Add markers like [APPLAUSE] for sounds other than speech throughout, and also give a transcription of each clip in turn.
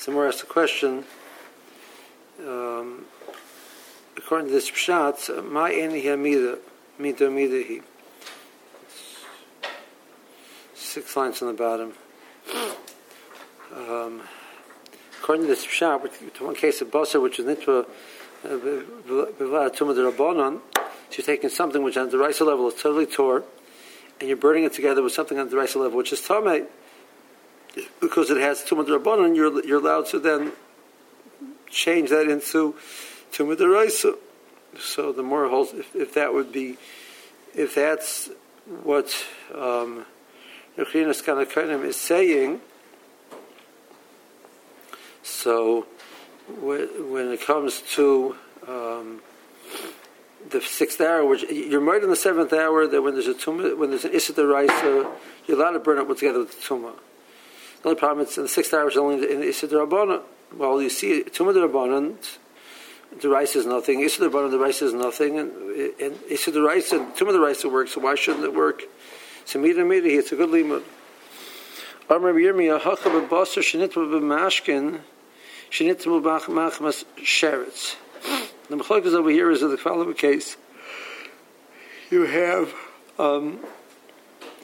Somewhere asked a question. Um, according to this pshat, my eni hamida, mida mida he. Six lines on the bottom. Um, according to this pshat, which, to one case of basar, which is nitva b'vad tumah derabanan, you're taking something which on the rice level is totally tore, and you're burning it together with something on the rice level which is tamei, because it has tumah derabanan, you're you're allowed to then change that into tumah deraisa. So the more holds, if, if that would be, if that's what um, Kanakanim is saying, so when it comes to um, the sixth hour, which you're right in the seventh hour, that when there's a tumah, when there's an issa deraisa, you're allowed to burn it together with the tumah. The only problem is the sixth hour is only in the issa derabana. Well, you see, tumah derabana, the rice is nothing. Issa derabana, the rice is nothing, and, and issa deraisa, tumah deraisa works. So why shouldn't it work? So mida mida, it's a good limud. Amr Yirmiyah Hachav Basar Shenitva B'Mashkin Shenitva B'Machmas Sheretz. The machlokas over here is in the following case. You have um,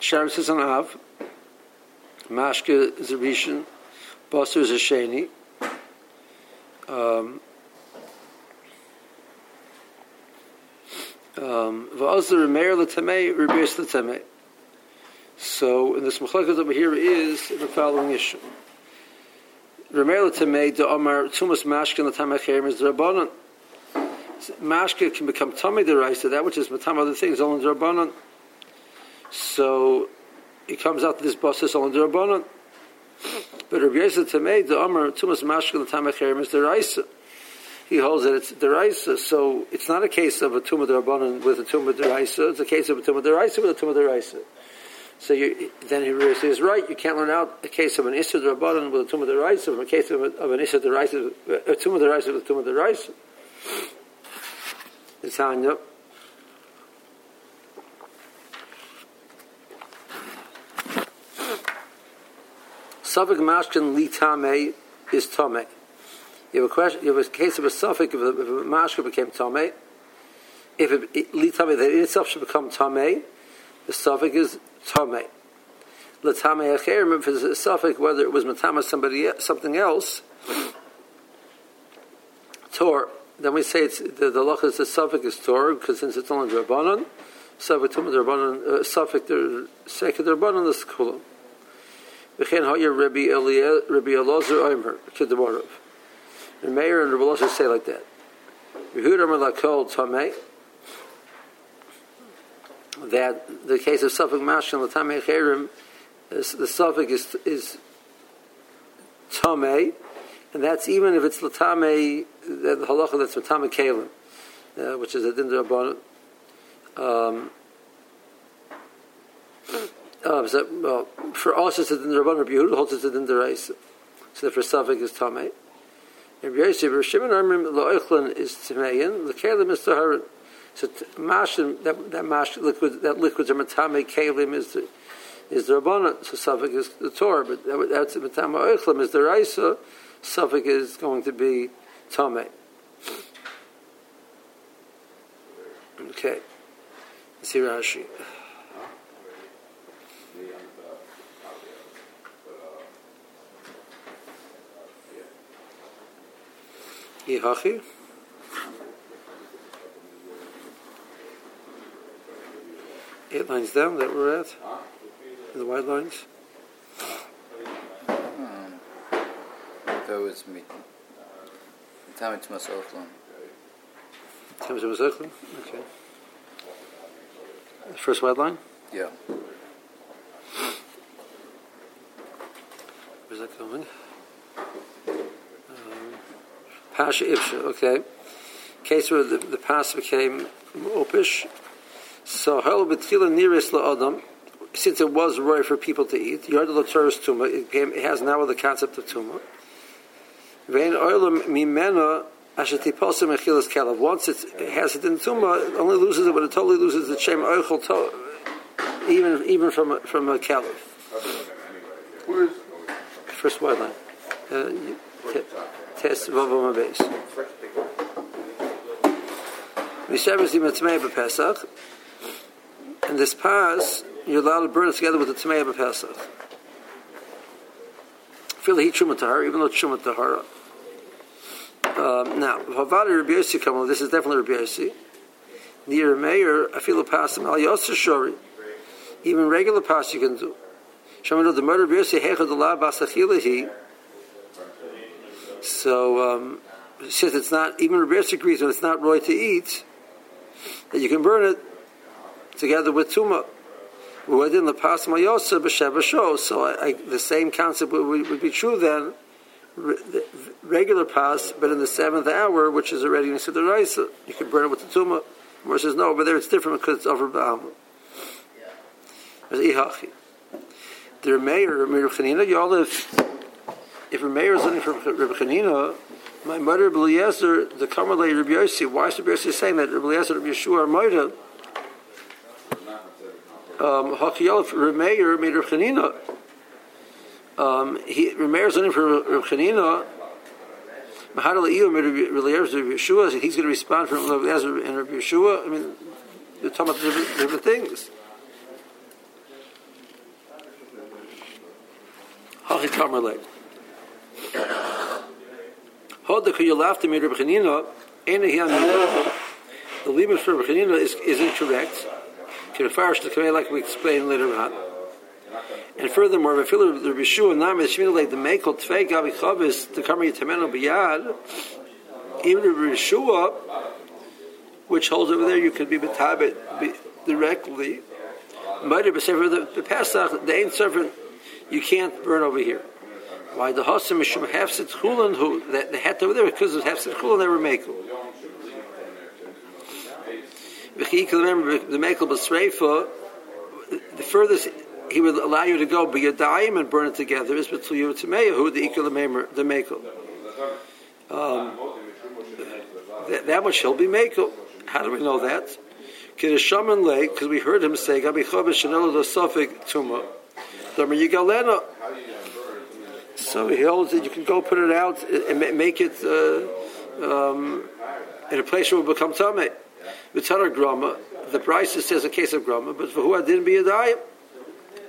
Sheretz is an Av, Mashka is a Rishon, Basar is a Sheni. Um, um, V'azar Meir L'Tamei, Rebbeis L'Tamei. So, in this machlekes over here is the following issue. Remela Tamei de Omar Tumas Mashka and the Tamacherim is the Rabbanon. Mashka can become Tamei the Raisa, that which is Matam other things, only the Rabbanon. So, it comes out that this boss is the Rabbanon. But Rabbi Yosef Tamei de Omar Tumas Mashka and the Tamacherim is the Raisa. He holds that it's the Raisa, so it's not a case of a Tumah Rabbanon with a Tumah Raisa, it's a case of a Tumah Raisa with a Tumah Raisa. So you, then he says, right, you can't learn out a case of an Issa Rabbanan with a Tumah Deraisa, from a case of, a, of an Issa Deraisa, a Tumah Deraisa with a Tumah Deraisa. It's on Suffolk Mashkin Li Tame is Tome. You have a question. You have a case of a Suffolk if a, if a Mashkin became Tome. If it, Li Tame that itself should become Tame, the Suffolk is Tame. Latame Acherim, if it's a suffix, whether it was Matama somebody something else, Tor, then we say it's the, the loch is the suffix is Tor, because since it's only Rabbanon, suffix Tumah Rabbanon, uh, suffix Sekh Rabbanon, the Skulam. V'chen ha'yer Rabbi Elazar Omer, Kedemarov. And Meir and Rabbi Elazar say like that. That the case of Suffolk Mashkin Latame Cherim, the Suffolk is is Tame, and that's even if it's Latame, the halacha that's Latame Kalim, uh, which is a Din um, uh, so, well, for us it's a Din Rabban, Rabbi Yehuda holds it's a Din So the first Suffolk is Tame. Rabbi Yosef, Rabbi Shimon Armim, La'oichlin is Tameyan, the Kalim is Taharin. So mashim that that mash liquid that liquids are matame kalim is the is the rabbanon. So suffix is the Torah, but that, that's matame oichlim is the raisa. Suffix is going to be tame. Okay, see Rashi. Yehachi. eight lines down that we're at, the white lines. Um, that was me. Tami to myself. Tami to myself. Okay. The first white line. Yeah. Where's that going? Um, Pasha Ibsha. Okay. Case where the, the pass became opish so hel betchila nearest Adam, since it was right for people to eat, yard latoris tuma, it, became, it has now the concept of tuma. Vein oilam mimena ashetiposim mechilas kalav. Once it has it in tuma, it only loses it, but it totally loses the shem oichel to, even even from a, from a kalav. First white line. Uh, tes vavam base. Mishavas im Tmei b'Pesach, and this pass, you're allowed to burn it together with the Tmei b'Pesach. Feel the heat Truma Tahara, even though it's Truma Tahara. Um, now, Havada Rabbi Yossi Kamal, this is definitely Rabbi Yossi. Near Meir, I feel a pas al Yossi Shori. Even regular pas you can do. Shamano the murder Rabbi Yossi Hechad Allah Basachilahi. So, um, since it's not, even Rabbi agrees when it's not roy to eat, that you can burn it together with Tuma. Within the pas Mayosa b'sheva show, so I, I, the same concept would, would, be true then. Re, regular pas, but in the seventh hour, which is already in the Raisa, you can burn it with the tuma. Where says no, but there it's different because it's over ba'am. There's ihachi. The mayor, Rabbi Chanina, y'all if a mayor is looking from Rabbi Chanina, my mother Rabbi Eliezer, the Kamalei Rabbi Yossi, why is Rabbi Yossi saying that Rabbi Eliezer, Rabbi Yeshua are Moida? um, Hakiyalef Remeir made Rav Chanina. Um, he Remeir is looking for Rav Chanina. Mahadal Iyo made Rav Yeshua. He's going to respond from Rav Eliezer and Rav Yeshua. I mean, they're talking about different, different things. Hachi Kamerle. Hoda Kuyalafta made Rav Chanina. The limit for Chanina is, is incorrect like we explain later on. And furthermore, the Rishua Nam is like the Mekel Tvei Gavi Chavis the Kamei Temeno Biyad, even the Rishua, which holds over there, you can be betabit directly. Might have the, the Pesach, the Ein Sefer, you can't burn over here. Why the Hosim Mishum Hefset Chulin, who the, the het over there because of Hefset Chulin, they were Mekel the Mekel Basreifa, the furthest he would allow you to go, but Yadayim and burn it together is between you to who the Ikul the Mekel. Um, that, that much he'll be Mekel. How do we know that? Kiddusham Lake, because we heard him say, Gabi Chavish Shanel Suffolk Tuma. Yigalena. So he holds that you can go put it out and make it uh, um, in a place where it will become Tameh. Mitzvah grama, the price says a case of grama, but for who I didn't be a diet.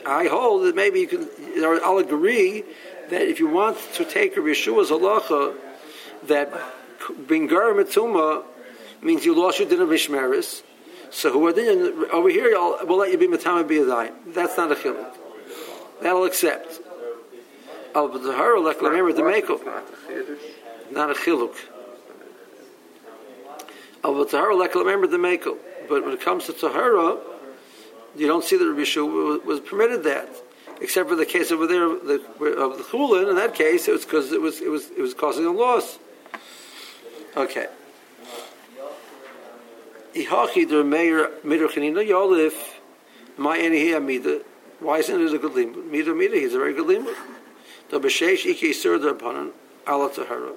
I hold that maybe you can. or I'll agree that if you want to take a Yeshua's halacha, that being gar means you lost your din of mishmeris. So who over here? I'll, we'll let you be matama diet. That's not a chiluk. That'll accept. Oh, Al b'tahara like remember the meko. Not a chiluk. Al Tahara like remember the Mako. But when it comes to Tahara, you don't see that Rabbi Yeshua was permitted that, except for the case over there of the, of the chulin. In that case, it was because it was it was it was causing a loss. Okay. Ihachi der meir midrochinina yolif my enihi amida. Why isn't it a good limud? Mida mida, he's a very good limud. The b'sheish iki der panan ala tahara.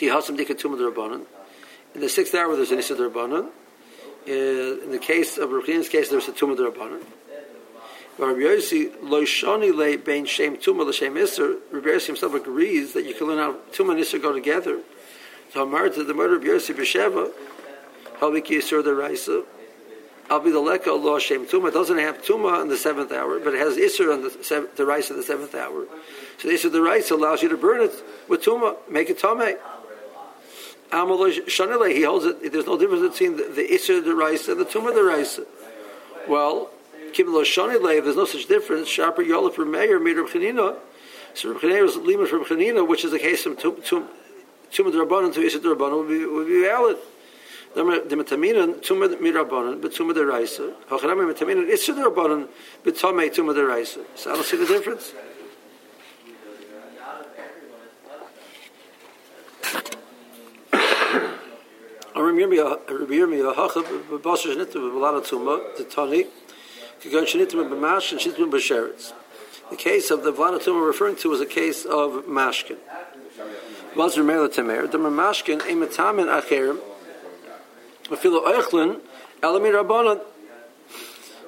In the sixth hour, there's an Issa Rabbanan. Uh, in the case of Ruchin's case, there's a Tumah Rabbanan. Rabbi Yossi Loishani Le Bein Shem Tumah L'Shem Isser. Rabbi Yossi himself agrees that you can learn how Tumah and Isser go together. So Amar to the murder of Yossi B'Sheva, Halviki Yisur the Raisa. I'll be the Leka Allah Shem Tumah. It doesn't have Tumah in the seventh hour, but it has Isser on the, seventh, the Raisa in the seventh hour. So the Isser the Raisa allows you to burn it with Tumah, make it Tameh. Amaloi he holds it. There's no difference between the, the Isser the rice and the Tumah the rice. Well, Kiblo Shanile, there's no such difference. Sharper Yola for Mayor, Meter Chanina. So Chanina is Lima from Chanina, which is the case from Tumah the Rabbanon to Isser the Rabbanon would be valid. So I don't see the difference. The case of the Tuma referring to is a case of Mashkin. Was Mashkin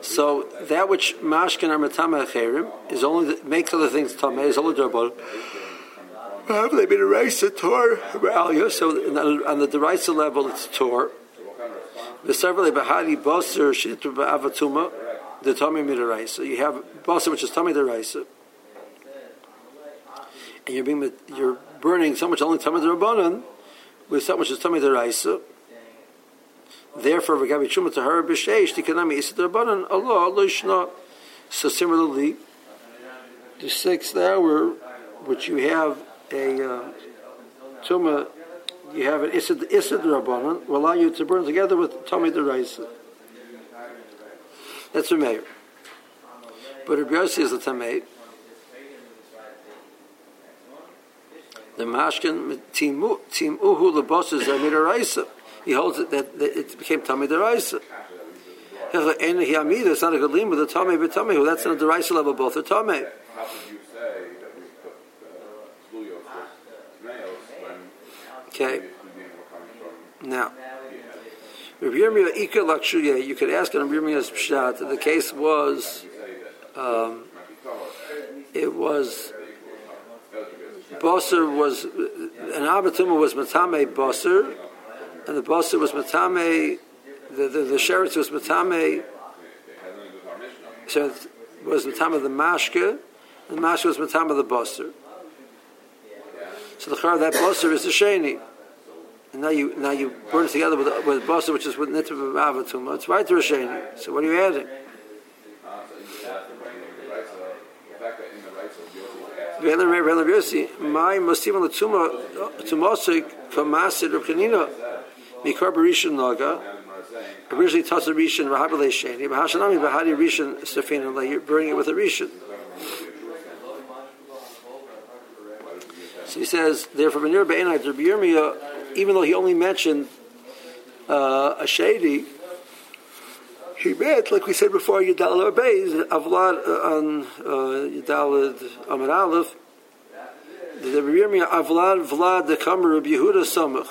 So that which Mashkin are Metamin Acherim is only the, makes other things Tameh is only Have They been a Tor So on the Deraisa level, it's Tor. V'severly Bahari Boser Shitru Ba'avatuma, the Tomei Midaraisa. You have Boser, which is Tomei Deraisa. And you're being you're burning so much only Tomei Derabanan with so much as Tomei Deraisa. Therefore, V'gabi Chuma Tahara B'sheish Tikanami Derabanan Allah Allah Ishna. So similarly, the sixth hour, which you have a uh, you have an Issa Rabbanon, will allow you to burn together with Tomei Deraisa. That's a mayor. But Rabbi Yossi is a Tamei. The Mashkin, Tim Uhu, the boss is Amir Raisa. He holds it that, that it became Tomei Deraisa. It's not a good with the but Tomei. That's in a Deraisa level, both are Tomei. Okay. Now, Rabbi Yirmiyah Ika Lakshuye, you could ask on Rabbi Yirmiyah's Pshat, the case was, um, it was, Bosser was, an Abatuma was Matame Bosser, and the Bosser was Matame, the, the, the Sheretz was Matame, so was Matame the Mashke, and the Mashke was Matame the Bosser. So the Char, of that Bosser is the Sheni and now you now you burn it together with with basa, which is with nitzvah avatuma. It's right to sheni. So what are you adding? My mosim on the tuma tumosik from masid of kanina mikar berishin naga. Originally tasa rishin rahabale sheni, but hashanami bahadi rishin stefin and you're burning it with a rishin. So he says, therefore, Benir Be'enai, Rabbi even though he only mentioned uh, a shady, he meant, like we said before, Yudal Beis, Avlad uh, on uh, Yudalad Amar Aleph, the Yirmiyah Avlad Vlad the Kamer of Yehuda Samach.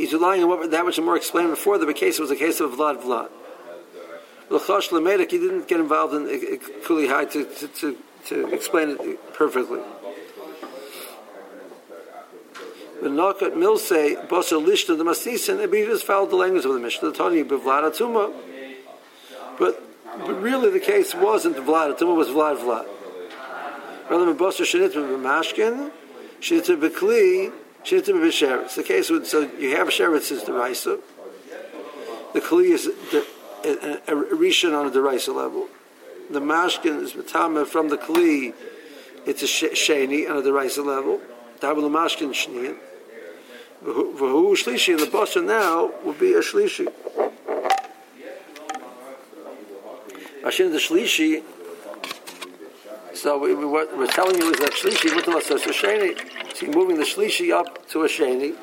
He's relying on what, that which I more explained before. The case was a case of Vlad Vlad. L'chash Lemedek, he didn't get involved in eh, eh, Kuli High to, to, to, to explain it perfectly. When Nakat Milse Basar Lishna the Masisin, it just followed the language of the Mishnah, the Tani Bevlad Atuma. But, but really the case wasn't Vlad Atuma, was Vlad Vlad. Rather than Basar Shinit B'mashkin, Shinit B'kli, Shinit B'sheretz. The case would, so you have Sheretz is the Raisa. The Kli is the, a, a, a Rishon on a Deraisa level. The Mashkin is Matama from the Kli, it's a Sheni on a Deraisa level. Dabal Mashkin Shniyah. V'hu shlishi, and the basar now will be a shlishi. Ashin the shlishi. So we, we, what we're telling you is that shlishi with the sheni. So you're moving the shlishi up to a sheni.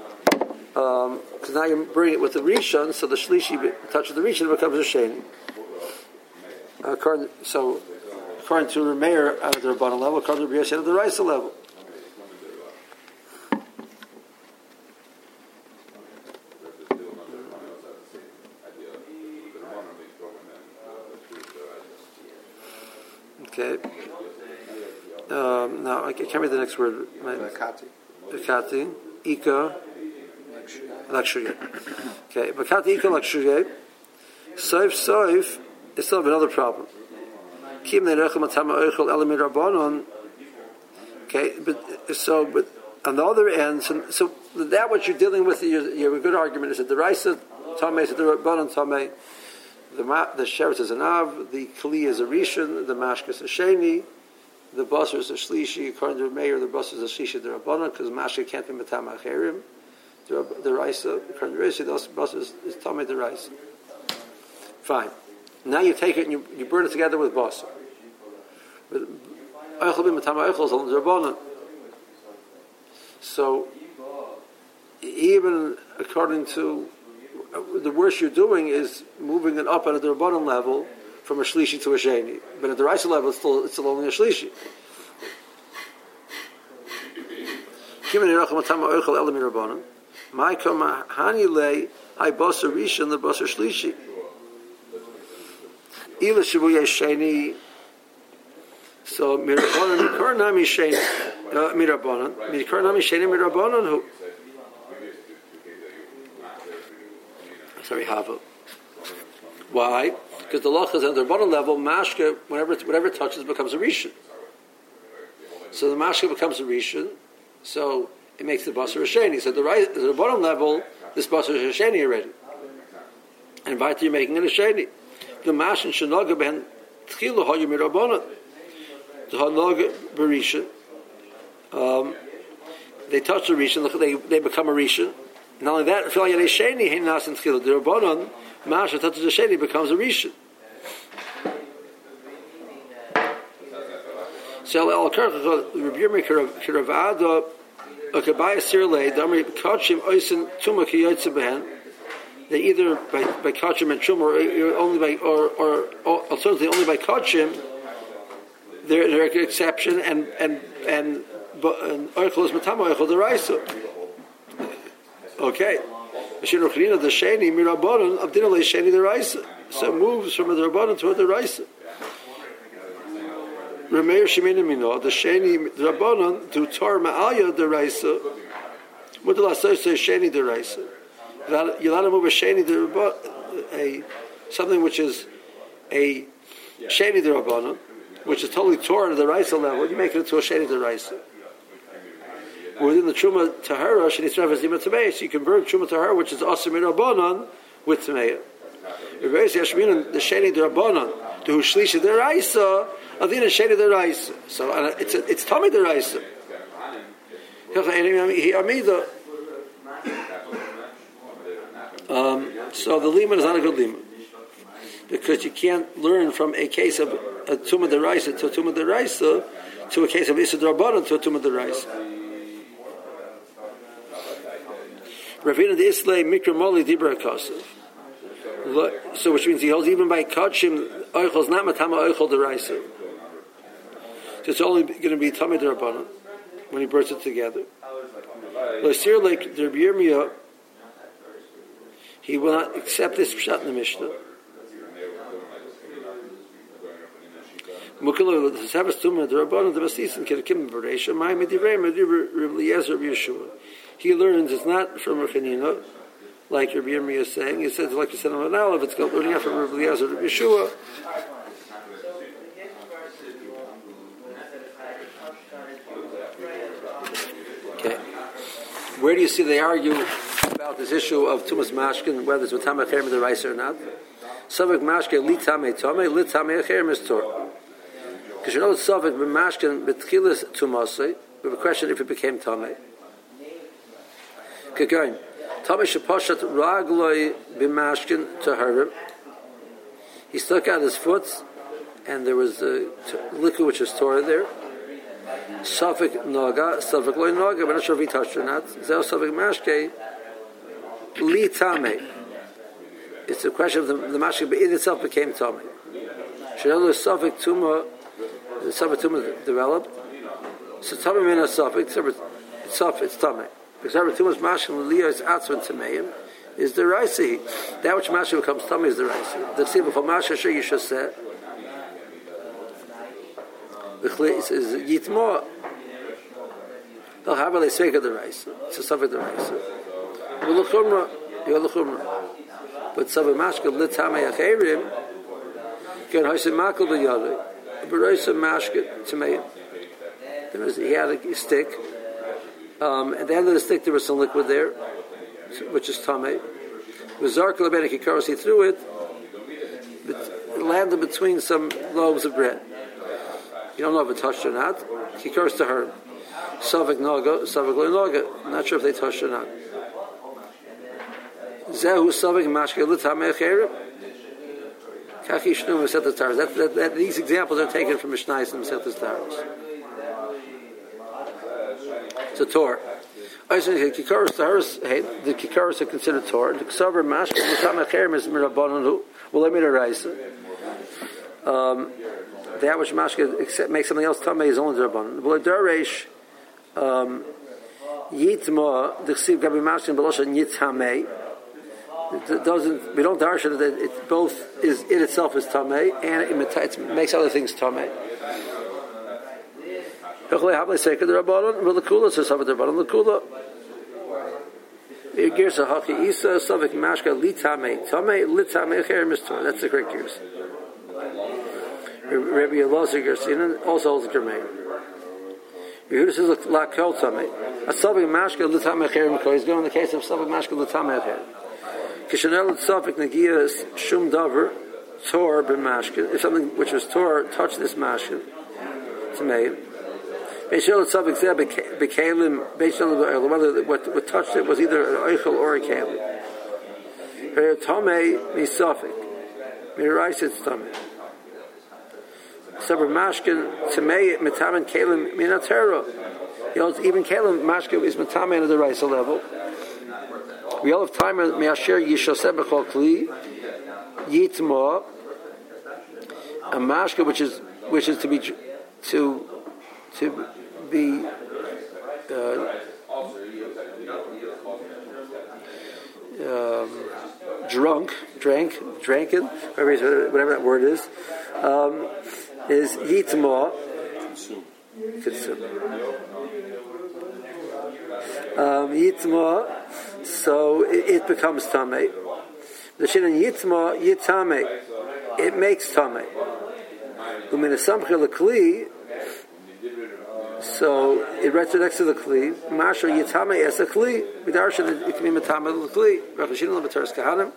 Because um, now you bring it with the rishon, so the shlishi touches the rishon, becomes a sheni. So according to the mayor at the Rabbana level, according to the Yosef at the Raisa level. Okay. Can't read the next word. Bakati. Bakati. Ika. Luxury. Okay. Bakati Ika luxury. Soif soif is still another problem. Kim nerechem atama oichel elamid rabbanon. Okay, but so but on the other end, so, so that what you're dealing with, you have a good argument is that the Raisa Tomei, the Rabbanon Tomei, the the sheretz is an av, the kli is a rishon, the mashka is a sheni, the basar is a shlishi. According to the mayor, the basar is a shlishi the rabbanon because mashka can't be matam acherim. The, the raisa, according to the raisa, the basar is, is tamei the raisa. Fine. Now you take it and you, you burn it together with basar. So even according to uh, the worst you're doing is moving it up at the bottom level from a shlishi to a sheni. But at the raisa level, it's still, it's still only a shlishi. My kama hani le hay basa rishon the basa shlishi. Ila. So mirabonim [COUGHS] mikor sheni. uh, sheni who. Sorry, hava. Why? Because the loch is at the bottom level. Mashka, whatever it touches, becomes a rishon. So the mashka becomes a rishon. So it makes the basar sheni. So the right, the bottom level, this basar is sheni already. And by you're making it a sheni. The mash and shenoga ben tchilu hoyu mirabanan. The hanoga berisha. Um, they touch the rishon, they, they become a rishon. Not only that, feel like a sheni, he nas and tchilu. The rabbanon, mash that touches the sheni becomes a rishon. So al karcha Rabbi Yirmi kiravada a kabaya sirle damri kachim oisin tuma kiyotze behen. They either by by kachim and truma or only by or or, or alternatively only by kachim. They're, an exception and and and but and oichel is matama oichel deraisa. Okay. The sheni mirabanan abdina le sheni deraisa. So it moves from a derabanan to a deraisa. Rameir Shemina Mino, the Sheni Rabbanon, to Tor Ma'alya the Raisa, what the last say Sheni the Raisa? To move a Sheni the a something which is a Sheni the Rabbanon, which is totally Torah to the Raisa level, you make it into a Sheni the Raisa. Within the Truma Tahara, Sheni Tzrevas Dima Tameya, so you convert Truma Tahara, which is Asim Rabbanon, with Tameya. Reverse Yashminan, the Sheni the Rabbanon, to Shlisha the Raisa, Adina the Raisa. So uh, it's it's Tommy the Raisa. Um, so the liman is not a good liman because you can't learn from a case of a tumah the Raisa to a tumah the Raisa to a case of Issa Rabbanan to a tumah the Raisa. Ravina the Islay Mikra Moli Dibra Kasav. So which means he holds even by Kachim Oichel is not Matama Oichel the Raisa. So it's only going to be Tamid Rabbanan when he bursts it together. Lasir like the Yirmiyah, he will not accept this shot in the Mishnah. Mukila the Sabbath Tumah the Rabbanan the Basisin Kedakim Bereisha Mai Medivrei Medivrei Eliezer Yeshua. He learns it's not from Rechanina, like Rabbi Yirmiyah is saying. He says like you said on Aleph, it's got learning out from Rabbi Eliezer Yeshua. Where do you see they argue about this issue of Tumas Mashkin, whether it's Matama Cherem the rice or not? Savik Mashkin, Litame Tome, Litame Cherem is Tor. Because you know Savik Mashkin, Betchilis Tumase, we have a question if it became Tame. Okay, going. Tame Shapashat Ragloi Bimashkin to Harim. He stuck out his foot, and there was a liquid which is Torah there. Suffolk Noga, Suffolk Loy but I'm not sure if he touched or not. Zel Suffolk Mashke, Li Tame. It's a question of the, the Mashke, but it itself became Tame. Shadelu Suffolk Tuma, the Suffolk Tuma developed. So Tame it's Suffolk, it's Tame. Because every Tuma's Mashke, Leo is Atzman Tameim, is the Raisi. That which Mashke becomes Tame is the Raisi. The Tzibah for you should say. The chlis is yitmo. They'll have a of the rice. It's a suffix the. Well, the chumra, you have the chumra. But sav mashkel litame acherim can hoisim. Beroisa mashkel to me. There was he had a stick. Um, at the end of the stick, there was some liquid there, which is tame. With zarkel abenik he threw it. It landed between some loaves of bread. You don't know if it touched or not. He cursed to her. Savik Naga, Savik Naga. Not sure if they touched or not. Zehu Savik Mashke Litameh Cherib. Kaki Shnum Mesetas Taras. These examples are taken from Mishnais and Mesetas Taras. A Torah. I say kikaros taharos. Hey, the kikaros are considered Torah. The ksaver mashke l'tamei cherem is mirabanan. Well, let me raise. Um, that which mashke makes something else tamei is only derabon. But deresh um, yitma the chsiv gabi mashke belosha yitamei. It doesn't. We don't darshan that it both is in itself is tamei and it, it makes other things tamei. That's the correct gears. Rabbi Elazar Gersinan also holds Germain. Yehuda says la kol tame. A savik mashka litame cher mistor. He's going in the case of savik mashka litame cher. Kishanel savik nagia shum davar tor b'mashkin. If something which was tor touched this mashkin, it's Tzavik Zeh bekalim on whether uh, what, what touched it was either an oichel or a kalim. Tome misafik. Mirais it's tome. Sabr mashkin tamei metamen kalim minatero. You know, even kalim mashkin is metamen at the raisa level. We all have time uh, in Measher Yishasem Bechol Kli Yitma a mashka which is which is to be to to be uh, um, drunk, drank, dranken, whatever that word is, um, is yitma, consume. Um, yitma, so it, it becomes tame. The shin yitma yitame, it makes tame. Umina samchel kli so it it next to the kli. Masha yitame es a kli. Midarshan it can be matame the kli. Rachashin la materas kahanim.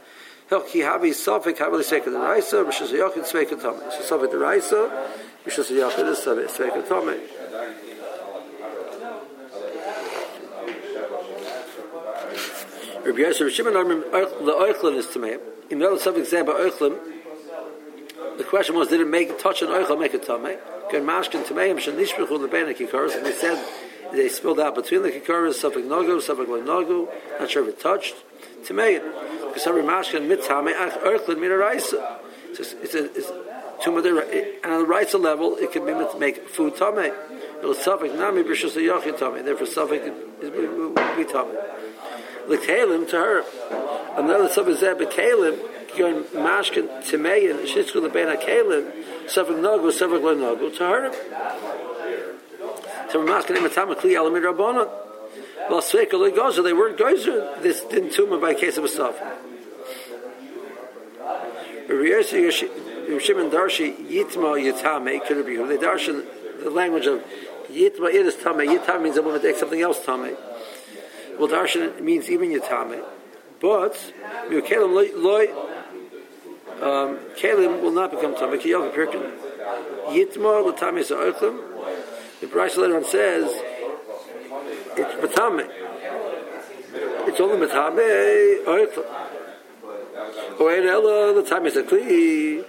Hel ki havi sofik havli seka the raisa. Rishas yochid sveka tome. So sofik the raisa. Rishas yochid sveka tome. Rabbi Yosef Shimon the oichlin is to me. In the other oichlin, the question was, did it make touch an oichel make it tame? Mashkin tameim shenishbechu lebena kikaros, and they said they spilled out between the kikaros, suffolk nogu, suffolk nogu, not sure if it touched. Tameim, because every mashkin mitame ach earthlin mina raisa. It's a, it's a, it's and on the raisa level, it can be make food tame. It was suffolk nami b'shus yachin tame. Therefore, suffolk is be tame. L'kalim to her. Another suffolk zeh b'kalim. Going mashkin timeyin shitzku lebena kalim suffolk nagu suffolk le nagu to her. So we're mashkin imatama kli alamid rabbanon. Well, sveika le gozer they weren't gozer. This didn't tumor by case of a suffolk. Shimon Darshi Yitma Yitame could be they darshan the language of Yitma it is Tame. Yitame means a woman takes something else Tame. Well, darshan means even Yitame, but Yukelim loy um, Kalim will not become Tame. Kiyov Pirkin Yitma Latame Sa'ochlim. The Bryce later on says it's Matame. It's only Matame Oichlim. Or the time is a kli.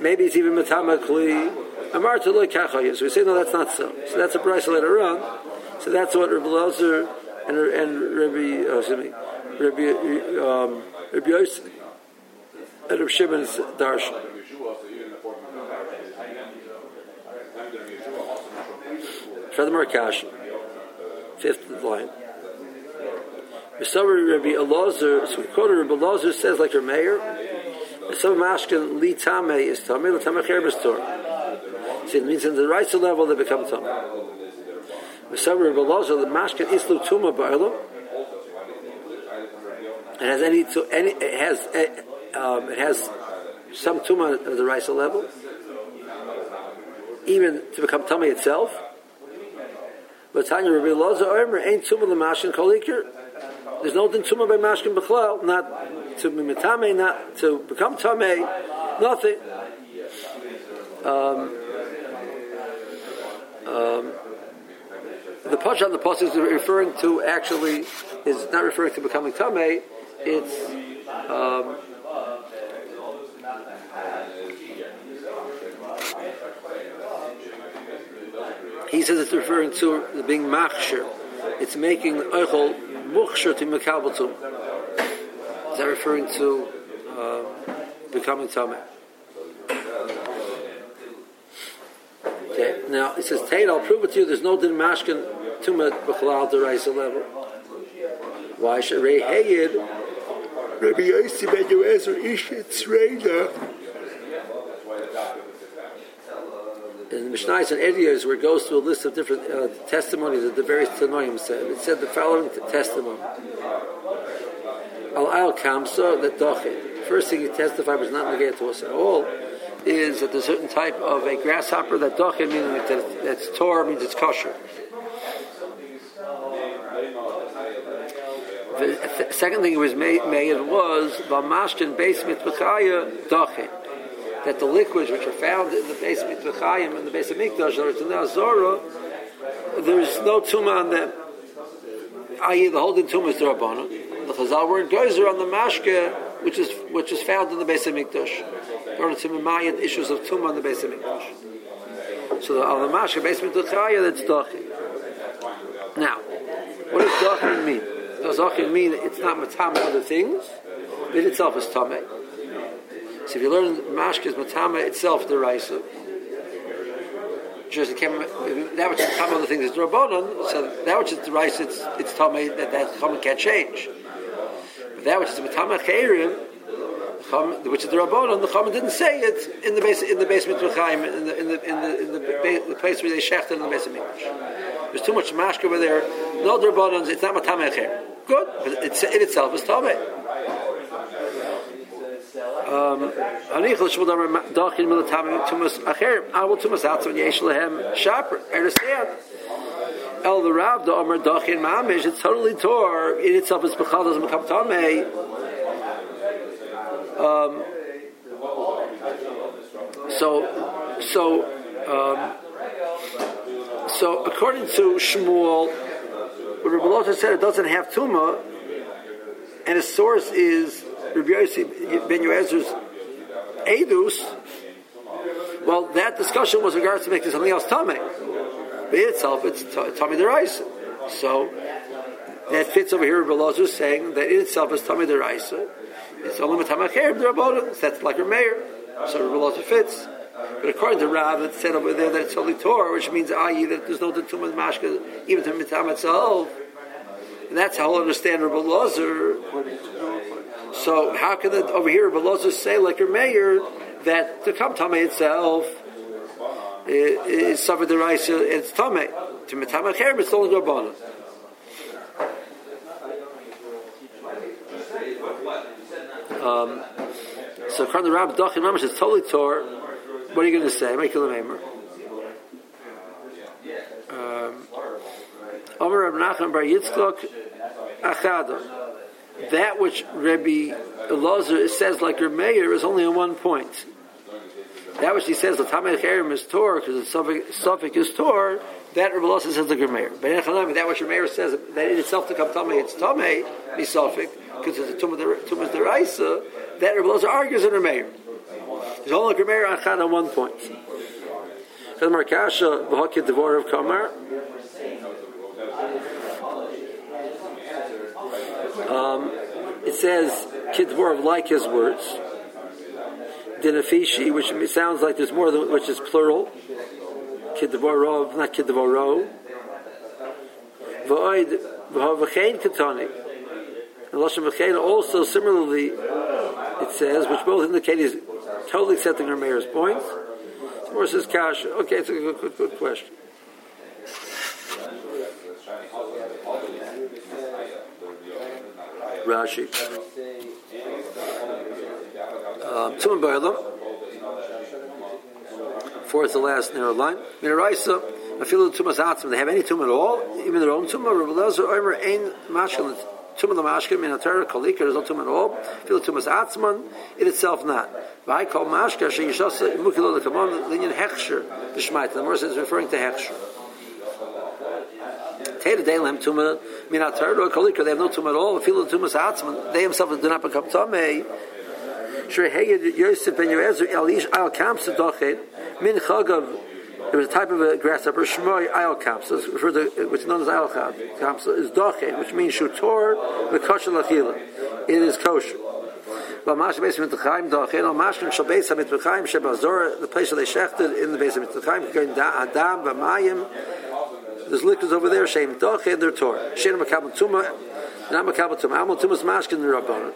Maybe it's even matama kli. Amar Amarta lo kachayis. We say no, that's not so. So that's a price later on. So that's what Rabbi Lozer and and Rabbi oh, excuse me, Rabbi um, Rabbi Yosef Rabbi Shimon's darshan. Furthermore, Kash, fifth line. Misavar Rabbi Elazar, so we quoted Rabbi Elazar says like your mayor. Misavar Mashkin li tame is tame, li tame cherbis tor. See, it means in the right level they become tame. Misavar Rabbi Elazar, the Mashkin islu tuma ba'elam. It has any, to, any it has, eh, um, it has some tuma at the right level. Even to become tummy itself. But Tanya Rabbi Elazar Omer ain't tuma the Mashkin kolikir. There's no din tumah by mashkin b'chlal, not to be mitame, not to become tame, nothing. Um, um, the push on the post is referring to actually is not referring to becoming tame. It's um, he says it's referring to being machshir. It's making oichol muchshir to mekabatum. Is that referring to um, becoming tameh? Okay. Now it says Tate. I'll prove it to you. There's no din mashkin tumah b'chalal deraisa level. Why should Rei Heyid Rabbi Yossi ben Yoezer Ishit Tzreida in in the Mishnah and Ediyos, where it goes through a list of different uh, testimonies that the various Tanoim said, it said the following testimony. Al Al Kamsa, that Dochet. First thing he testified was not negated to us at all, is that a certain type of a grasshopper that Dochet, meaning that that's Torah, means it's kosher. The th- second thing it was made, made was Vamashkin basement Bechaya Dochet that the liquids which are found in the base of Mitzvachayim and the base of Mikdash, in the Azora, there's no tumah on them. I.e., the holding tumah is the. The Chazal word Geyser on the Mashke, which is which is found in the base of Mikdash. According to Mamayat, issues of tumah on the base of Mikdash. So the, on the Mashke, base of Mitzvachayim, that's Dachin. Now, what does Dachin mean? Does Dachin mean it's not matam other things? It itself is tameh. So if you learn mashkes matama itself the raisa, just came, that which is matama the things is drabonon. So that which is the raisa, it's it's tamei that that chum can't change. But that which is matama chayrim, which is the rabbonon, the chum didn't say it in the base in the basement of Chaim in the in the in the, in the, the place where they shechted in the basement. There's too much mashka over there. No drabonon, it's not matama chayrim. Good, but it's, it itself is tamei. Hanichel shvul damer dachin milatam tumas acher. I will tumas out when yesh lehem shaper. Understand? El the Rav the Omer dachin mamish. It's totally tor. In itself is bechadas mekam tamei. Um. So, so, um, so according to Shmuel, what Rabbi said it doesn't have tuma, and his source is Rabbi Yossi ben Yoezer's Edus, well, that discussion was regards to making something else tummy. But itself, it's tummy deraisa. So that fits over here. Rabbi is saying that in itself is tummy deraisa. It's only matamacher derabodin. That's like a mayor. So Rabbi fits. But according to Rav, it said over there that it's only Torah, which means i.e. that there's no tumah mashka even to mitam itself. And that's how I'll understand Rabbi Lazar. So how can it over here Beloza say like your mayor that the come tame itself is suffered the rice it's tame to metama cherem it's only rabbanon. Um, so according to Rabbi Dachin Mamash, it's totally Tor. What are you going to say? Make a lememer. Um, Omer Rab Nachman Bar Yitzchok Achadon that which Rabbi Elazar says like mayor is only on one point. That which he says the Tamei Cherim is Tor because the suffix, suffix is Tor. That Rabbi Elazar says like mayor. But that which mayor says that in itself to come Tamei it's Tamei be suffix because it's a Tumas Deraisa. That Rabbi Elazar argues in mayor. There's only like mayor on one point. Because Markasha v'hakid devor of Kamar. Um, it says Kidvorov like his words. Dinafishi, which sounds like there's more than which is plural. Kidvorov, not Kidvorov. V'oid v'chavechein katani. And Lashon also similarly, it says, which both indicate he's totally accepting our mayor's points. More says Kash. Okay, it's a good, good, good question. Rashi. Um, Tumim Ba'elam. Four is the last narrow line. Minaraisa, Afilu Tumas Atzim. They have any tumah at all, even their own tumah. Rabbi Lezer Omer Ein Mashkin. Tumah the Mashkin, Minatar, Kalika, there's no tumah at all. Afilu Tumas Atzman, it itself not. I call Mashka, Sheyishasa, Mukilo, the Kamon, Linyan Hechsher, the. The Morris is referring to Hechsher. Teda Delam Tuma Minatar or Kolika, they have no Tuma at all. Feel the Tumas Atzman, they themselves do not become Tameh. Shreheyed Yosef ben Yoezer Elish Al Kamsa Dochet Min Chagav. There was a type of a grasshopper, Shmoy Ayal Kamsa, which is known as Ayal Kamsa, is Dochet, which means Shutor the Kosher Lachila. It is kosher. Mamash Beis Mitchaim Dochet, Al Mashkin Shal Beis Mitchaim Shebazor, the place where they shechted in the Beis Mitchaim, going Adam Vamayim. There's liquids over there, Shem Doch and their Torah. Shem Makabal Tuma, not Makabal Tuma. Amal Tuma's Mashkin the Rabbanon.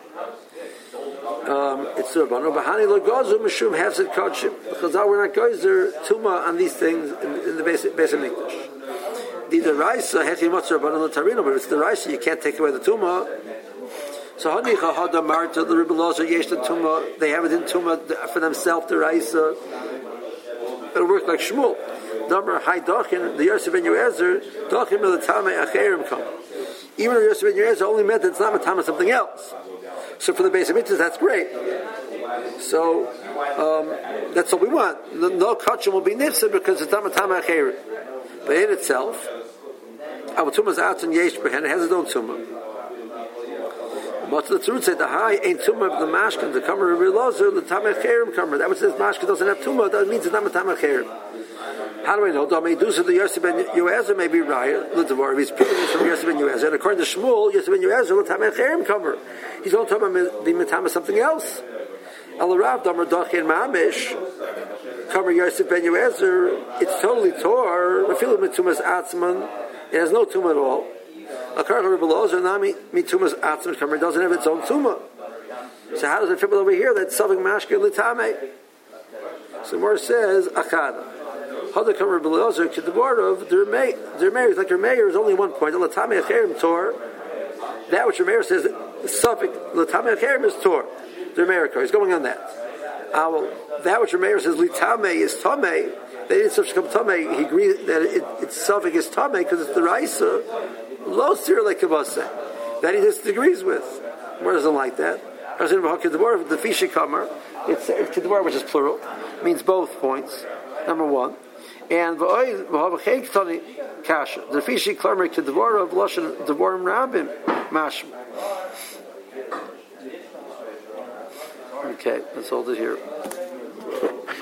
um, it's the Rabbanu. Bahani Lagozu Mishum Hefset Kodshim. Because we're not Gozer Tuma on these things in, in the basic basic Mikdash. The Deraisa Hechi Matzah Rabbanu Latarino, but if it's the Raisa, you can't take away the Tuma. So Hanicha Hada Marta, the Rebbelosa Yesh the Tuma, they have it in Tuma for themselves, the Raisa. It'll work like Shmuel. Number High Dochin, the Yosef ben Yoezer, Dochin the Tamei Acherim come. Even if Yosef ben Yoezer only meant that it's not a Matama something else. So for the base of mitzvahs, that's great. So um, that's what we want. No, kachim will be nifsa because it's not a Matama Acherim. But in itself, our tumah's out and yesh behen, it has its own tumah. But the truth said the high ain't tumah of the mashkin, the kamer Relozer, the tamach cherim kamer. That which says mashkin doesn't have tumah, that means it's not a tamach cherim. How do I know? Do I do so the Yosef ben Yoezer may be right, Devar, he's picking from Yosef ben Yoezer. And according to Shmuel, Yosef ben Yoezer, tamach cherim kamer. He's only talking about the matama something else. El Rav Damar Dachin Mamish, Kamer Yosef ben Yoezer, it's totally Tor, Rafilu Mitumas Atzman, it has no tumah at all. A karka Rebbelozer nami mitumas atzim kamer doesn't have its own tumah. So how does it fit over here that saving mashke litame? So more says akada. To the board of their mayor. Like their mayor is only one point. The litame acherim tor. That which your mayor says suffix litame acherim is tor. Their mayor He's going on that. Uh, that which your mayor says litame is tame. They didn't such come tame. He agreed that it, its suffix is tame because it's the raisa. Lo sir like. That he disagrees with. Where doesn't like that? The fishy kamar. It's kedvar, which is plural, means both points. Number one. And kasha. The fishy kamar kedvar of lashon devorim rabim mashma. Okay, let's hold it here.